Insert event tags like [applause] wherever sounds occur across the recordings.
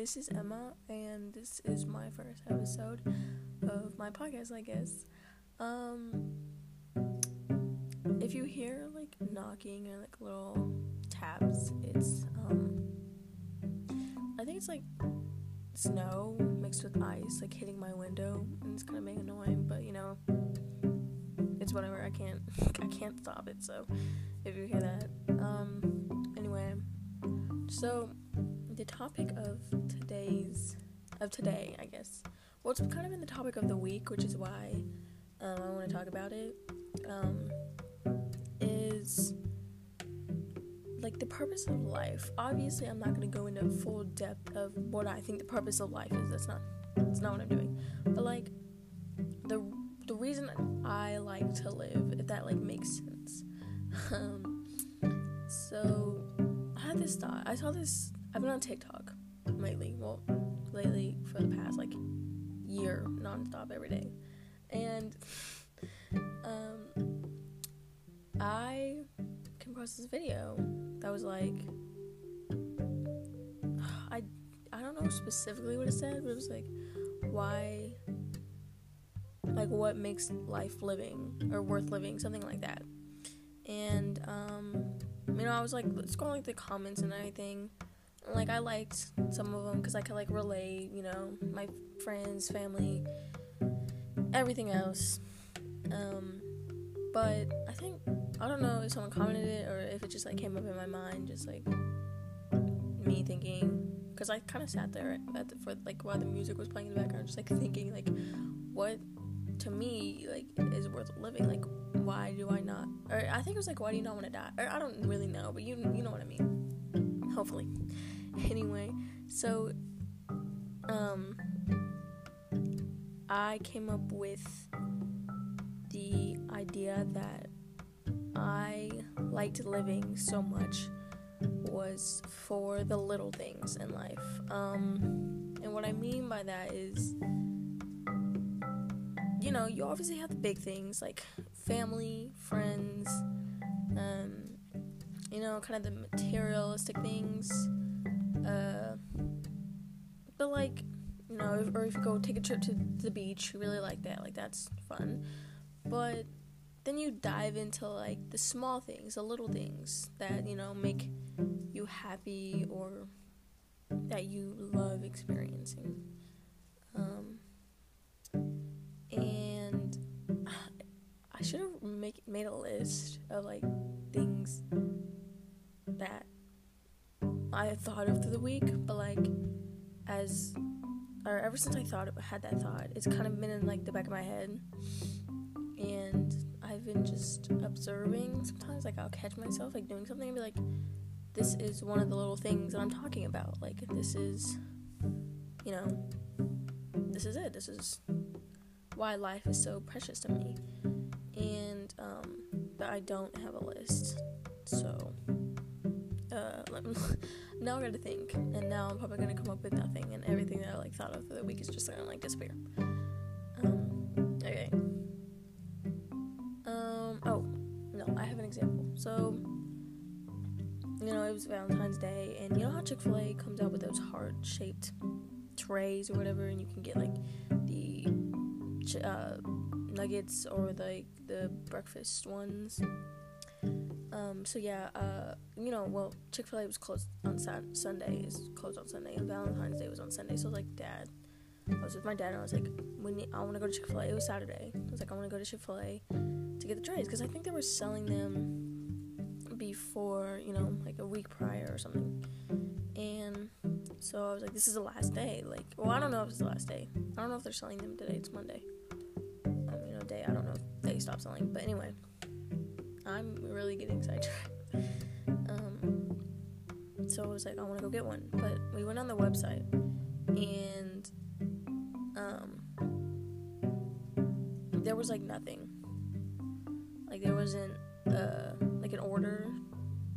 this is Emma, and this is my first episode of my podcast, I guess. Um, if you hear like knocking or like little taps, it's um, I think it's like snow mixed with ice, like hitting my window, and it's kind of being annoying, but you know, it's whatever. I can't, [laughs] I can't stop it. So, if you hear that, um, anyway, so the topic of today's of today, I guess. Well, it's kind of in the topic of the week, which is why um, I want to talk about it. Um, is like the purpose of life. Obviously, I'm not going to go into full depth of what I think the purpose of life is. That's not that's not what I'm doing. But like the the reason I like to live, if that like makes sense. [laughs] um, so I had this thought. I saw this I've been on TikTok lately. Well, lately for the past like year, nonstop every day, and um, I came across this video that was like, I I don't know specifically what it said, but it was like, why, like what makes life living or worth living, something like that, and um, you know, I was like scrolling through the comments and everything like I liked some of them because I could like relate, you know, my friends, family, everything else. Um, but I think I don't know if someone commented it or if it just like came up in my mind, just like me thinking, because I kind of sat there at the, for like while the music was playing in the background, just like thinking like, what to me like is worth living? Like, why do I not? Or I think it was like, why do you not want to die? Or I don't really know, but you you know what I mean. Hopefully. [laughs] anyway, so um I came up with the idea that I liked living so much was for the little things in life. Um and what I mean by that is you know, you obviously have the big things like family, friends, um, you know, kind of the materialistic things uh, but like, you know, if, or if you go take a trip to the beach, you really like that. Like that's fun. But then you dive into like the small things, the little things that you know make you happy or that you love experiencing. Um, and I should have make made a list of like things that I thought of through the week, but like as or ever since I thought had that thought, it's kind of been in like the back of my head, and I've been just observing. Sometimes like I'll catch myself like doing something and be like, "This is one of the little things that I'm talking about. Like this is, you know, this is it. This is why life is so precious to me." And um, but I don't have a list, so uh, [laughs] now I gotta think, and now I'm probably gonna come up with nothing, and everything that I like thought of for the week is just gonna like disappear. Um, okay. Um. Oh, no, I have an example. So, you know, it was Valentine's Day, and you know how Chick Fil A comes out with those heart-shaped trays or whatever, and you can get like the uh, nuggets or like the breakfast ones. Um, so yeah, uh, you know, well, Chick Fil A was closed on Sat- Sunday. Is closed on Sunday, and Valentine's Day was on Sunday. So I was like, Dad, I was with my dad, and I was like, we need, I want to go to Chick Fil A. It was Saturday. I was like, I want to go to Chick Fil A to get the trays because I think they were selling them before, you know, like a week prior or something. And so I was like, this is the last day. Like, well, I don't know if it's the last day. I don't know if they're selling them today. It's Monday. Um, you know, day. I don't know if they stopped selling. But anyway. I'm really getting sidetracked. Um, so I was like, I want to go get one. But we went on the website, and um, there was like nothing. Like there wasn't uh, like an order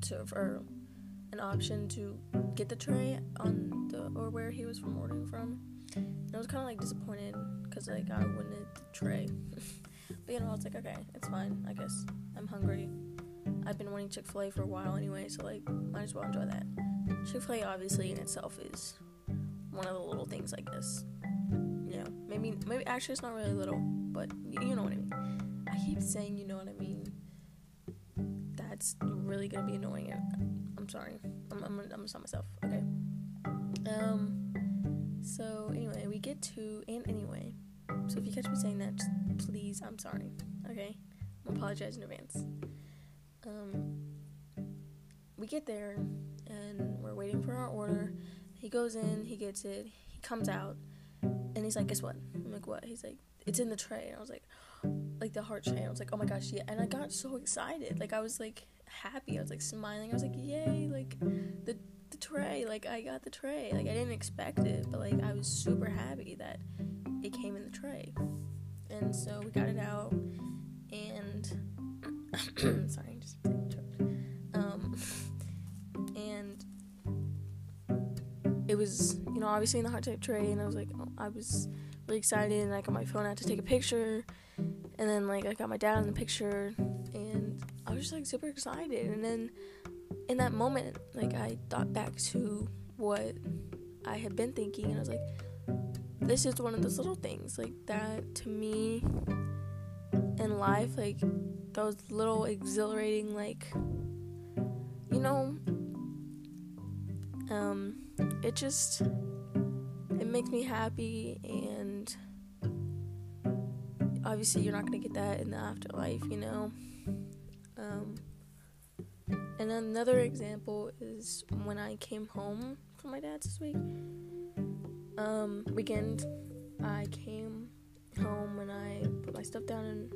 to or an option to get the tray on the or where he was from ordering from. And I was kind of like disappointed because like I wanted the tray. [laughs] but you know, I was like, okay, it's fine. I guess I'm hungry. I've been wanting Chick fil A for a while anyway, so like, might as well enjoy that. Chick fil A, obviously, in itself is one of the little things, I guess. You know, maybe maybe actually it's not really little, but you know what I mean. I keep saying you know what I mean. That's really gonna be annoying. I'm sorry. I'm I'm, I'm gonna stop myself. Okay. Um. So anyway, we get to and anyway. So if you catch me saying that, just please, I'm sorry. Okay, I apologize in advance. Um. We get there and we're waiting for our order. He goes in, he gets it, he comes out, and he's like, "Guess what?" I'm like, "What?" He's like, "It's in the tray." And I was like, like the heart tray. I was like, "Oh my gosh, yeah!" And I got so excited. Like I was like happy. I was like smiling. I was like, "Yay!" Like the the tray. Like I got the tray. Like I didn't expect it, but like I was super happy that it came in the tray. And so we got it out, and [coughs] sorry, just um, and it was you know obviously in the heart type tray, and I was like, oh, I was really excited, and I got my phone out to take a picture, and then like I got my dad in the picture, and I was just like super excited, and then in that moment, like I thought back to what I had been thinking, and I was like, this is one of those little things like that to me in life, like those little exhilarating, like you know, um, it just it makes me happy and obviously you're not gonna get that in the afterlife, you know. Um, and another example is when I came home from my dad's this week. Um, weekend, I came home and I put my stuff down in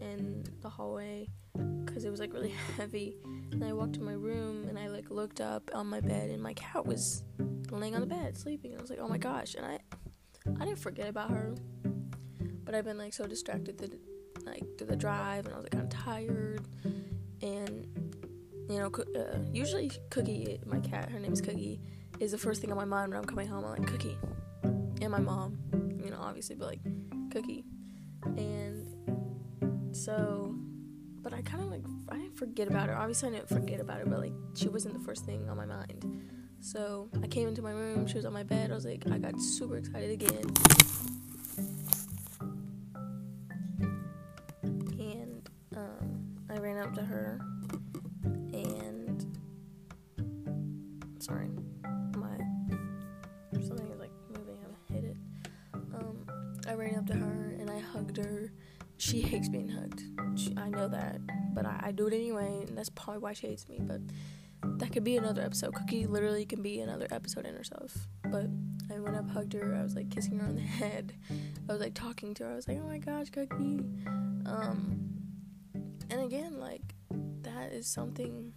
in the hallway because it was like really [laughs] heavy. And I walked to my room and I like looked up on my bed and my cat was laying on the bed sleeping. And I was like, oh my gosh! And I I didn't forget about her, but I've been like so distracted that like through the drive and I was like kind of tired and you know, uh, usually Cookie, my cat, her name is Cookie, is the first thing on my mind when I'm coming home. I'm like, Cookie. And my mom, you know, obviously, but like, Cookie. And so, but I kind of like, I didn't forget about her. Obviously, I didn't forget about her, but like, she wasn't the first thing on my mind. So I came into my room, she was on my bed. I was like, I got super excited again. And um, I ran up to her I, do it anyway, and that's probably why she hates me. But that could be another episode. Cookie literally can be another episode in herself. But I went up, hugged her. I was like kissing her on the [laughs] head. I was like talking to her. I was like, "Oh my gosh, Cookie." Um, and again, like that is something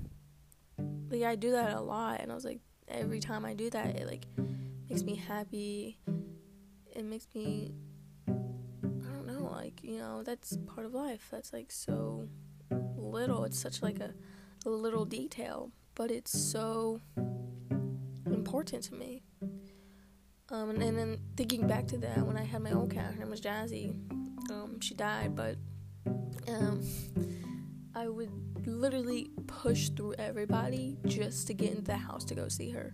like I do that a lot, and I was like, every time I do that, it like makes me happy. It makes me, I don't know, like you know, that's part of life. That's like so little. It's such like a, a little detail, but it's so important to me. Um, and, and, then thinking back to that, when I had my old cat, her name was Jazzy. Um, she died, but um, I would literally push through everybody just to get into the house to go see her.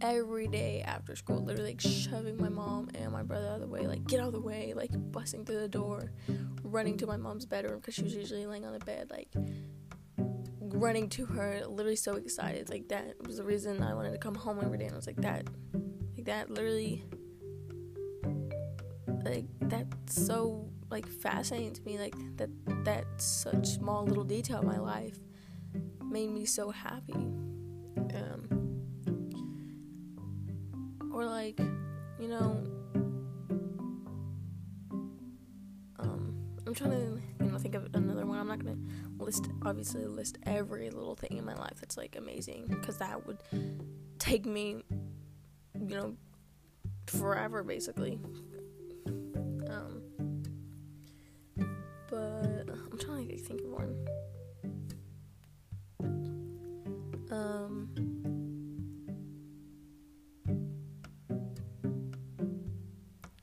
Every day after school, literally like shoving my mom and my brother out of the way, like get out of the way, like busting through the door, running to my mom's bedroom because she was usually laying on the bed, like running to her, literally so excited. Like that was the reason I wanted to come home every day. And I was like that, like that, literally, like that's so like fascinating to me like that that such small little detail in my life made me so happy um or like you know trying to you know think of another one i'm not gonna list obviously list every little thing in my life that's like amazing because that would take me you know forever basically um but I'm trying to think of one. Um,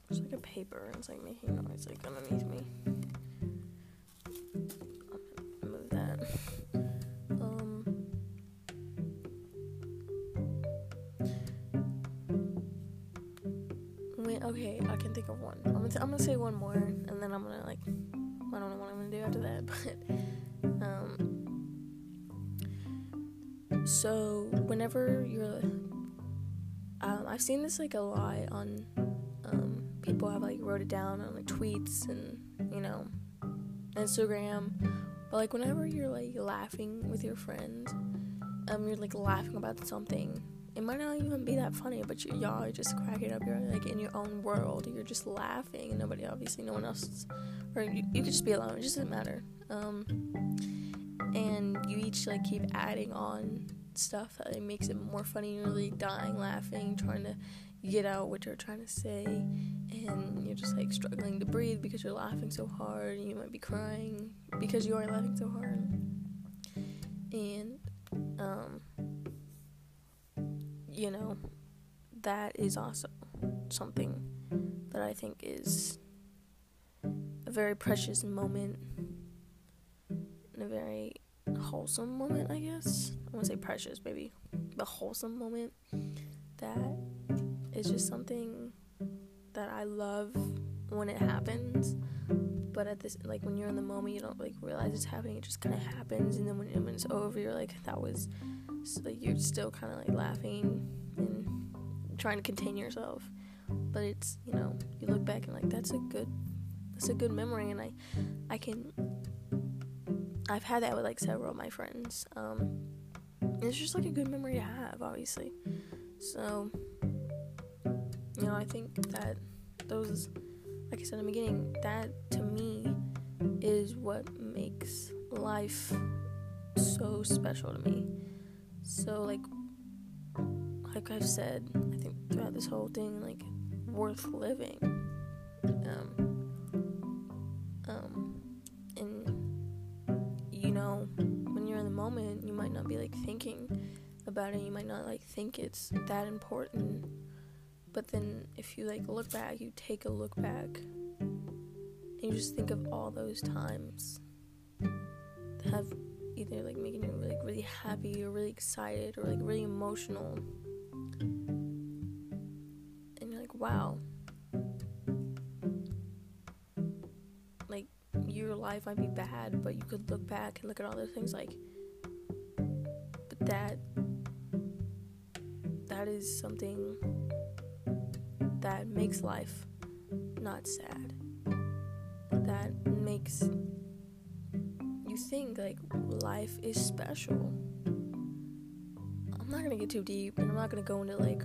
like a paper it's like making noise like underneath me. Gonna, I'm gonna say one more, and then I'm gonna like, I don't know what I'm gonna do after that, [laughs] but um, so whenever you're, um, I've seen this like a lot on, um, people have like wrote it down on like tweets and you know, Instagram, but like whenever you're like laughing with your friend, um, you're like laughing about something it might not even be that funny, but you, y'all are just cracking up. You're like in your own world. You're just laughing, and nobody, obviously, no one else, or you, you could just be alone. It just doesn't matter. Um, and you each like keep adding on stuff that like, makes it more funny. You're really dying laughing, trying to get out what you're trying to say, and you're just like struggling to breathe because you're laughing so hard. You might be crying because you are laughing so hard. And um you know, that is also something that I think is a very precious moment and a very wholesome moment, I guess. I want to say precious, maybe, but wholesome moment that is just something that I love when it happens. But at this, like when you're in the moment, you don't like realize it's happening. It just kind of happens, and then when, when it's over, you're like, that was so, like you're still kind of like laughing and trying to contain yourself. But it's you know you look back and like that's a good that's a good memory. And i i can i've had that with like several of my friends. Um it's just like a good memory to have obviously. So you know i think that those like i said in the beginning that to me is what makes life so special to me so like like I've said, I think throughout this whole thing, like worth living. Um um and you know, when you're in the moment, you might not be like thinking about it, you might not like think it's that important. But then if you like look back, you take a look back and you just think of all those times that have either like making you like really happy or really excited or like really emotional. And you're like wow. Like your life might be bad but you could look back and look at all those things like but that that is something that makes life not sad. That makes you think like life is special. I'm not gonna get too deep, and I'm not gonna go into like,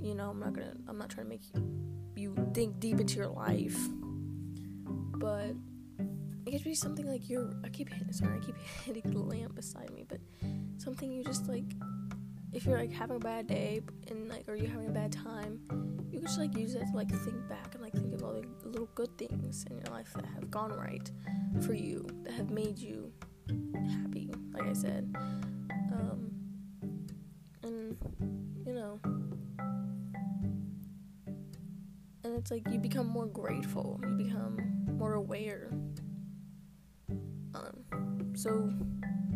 you know, I'm not gonna, I'm not trying to make you, think deep into your life, but it could be something like you're. I keep hitting, [laughs] sorry, I keep [laughs] hitting the lamp beside me, but something you just like, if you're like having a bad day and like, or you're having a bad time, you can just like use it to like think back and like think of all the little good things in your life that have gone right for you that have made you happy like i said. Um, and you know and it's like you become more grateful. You become more aware. Um, so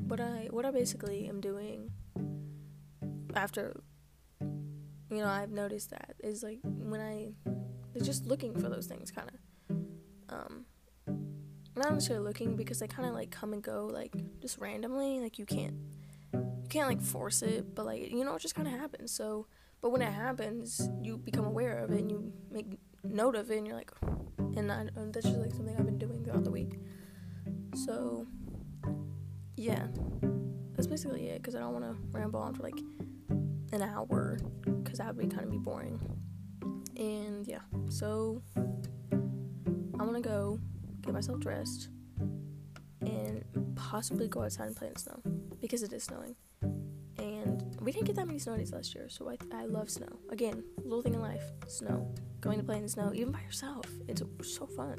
what i what i basically am doing after you know i've noticed that is like when i they're just looking for those things kind of um not necessarily looking because they kind of like come and go like just randomly like you can't you can't like force it but like you know it just kind of happens. So but when it happens you become aware of it and you make note of it and you're like and I, um, that's just like something i've been doing throughout the week. So yeah. That's basically it because i don't want to ramble on for like an hour because that would be kind of be boring and yeah so i want to go get myself dressed, and possibly go outside and play in the snow because it is snowing. And we didn't get that many snow days last year, so I, I love snow. Again, little thing in life snow. Going to play in the snow, even by yourself. It's so fun.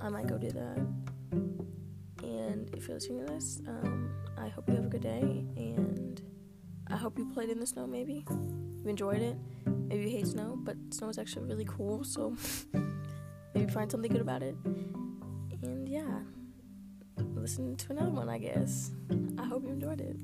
I might go do that. And if you're listening to this, um, I hope you have a good day. And I hope you played in the snow maybe. You enjoyed it. Maybe you hate snow, but snow is actually really cool, so [laughs] maybe find something good about it. And yeah, listen to another one, I guess. I hope you enjoyed it.